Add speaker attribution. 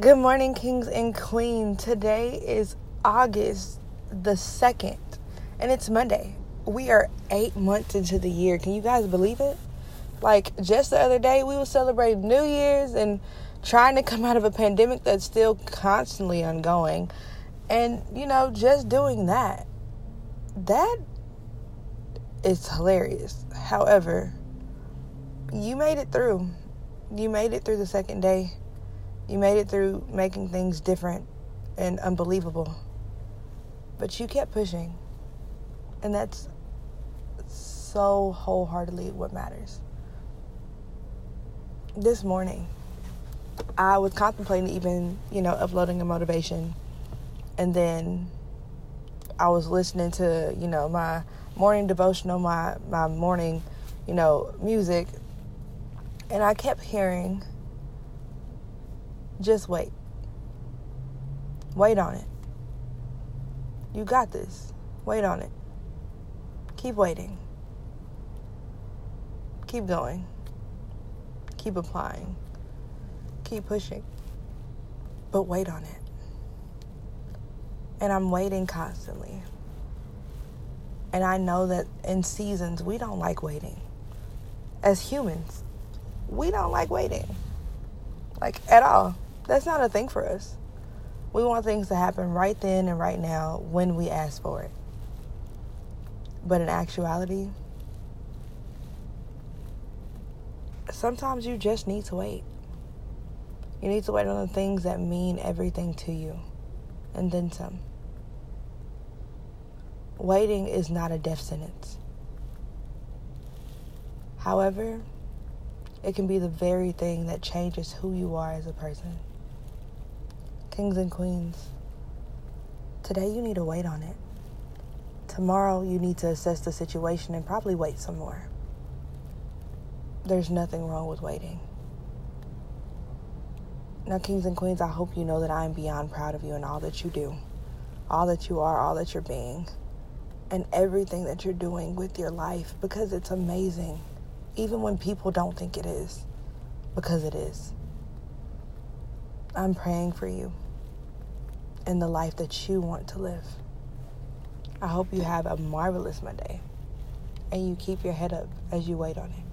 Speaker 1: Good morning, kings and queens. Today is August the 2nd, and it's Monday. We are eight months into the year. Can you guys believe it? Like, just the other day, we were celebrating New Year's and trying to come out of a pandemic that's still constantly ongoing. And, you know, just doing that, that is hilarious. However, you made it through. You made it through the second day you made it through making things different and unbelievable. But you kept pushing. And that's so wholeheartedly what matters. This morning, I was contemplating even, you know, uploading a motivation. And then I was listening to, you know, my morning devotional, my, my morning, you know, music. And I kept hearing just wait. Wait on it. You got this. Wait on it. Keep waiting. Keep going. Keep applying. Keep pushing. But wait on it. And I'm waiting constantly. And I know that in seasons, we don't like waiting. As humans, we don't like waiting. Like, at all. That's not a thing for us. We want things to happen right then and right now when we ask for it. But in actuality, sometimes you just need to wait. You need to wait on the things that mean everything to you, and then some. Waiting is not a death sentence. However, it can be the very thing that changes who you are as a person kings and queens. Today you need to wait on it. Tomorrow you need to assess the situation and probably wait some more. There's nothing wrong with waiting. Now, kings and queens, I hope you know that I am beyond proud of you and all that you do, all that you are, all that you're being, and everything that you're doing with your life because it's amazing, even when people don't think it is, because it is. I'm praying for you in the life that you want to live. I hope you have a marvelous Monday and you keep your head up as you wait on it.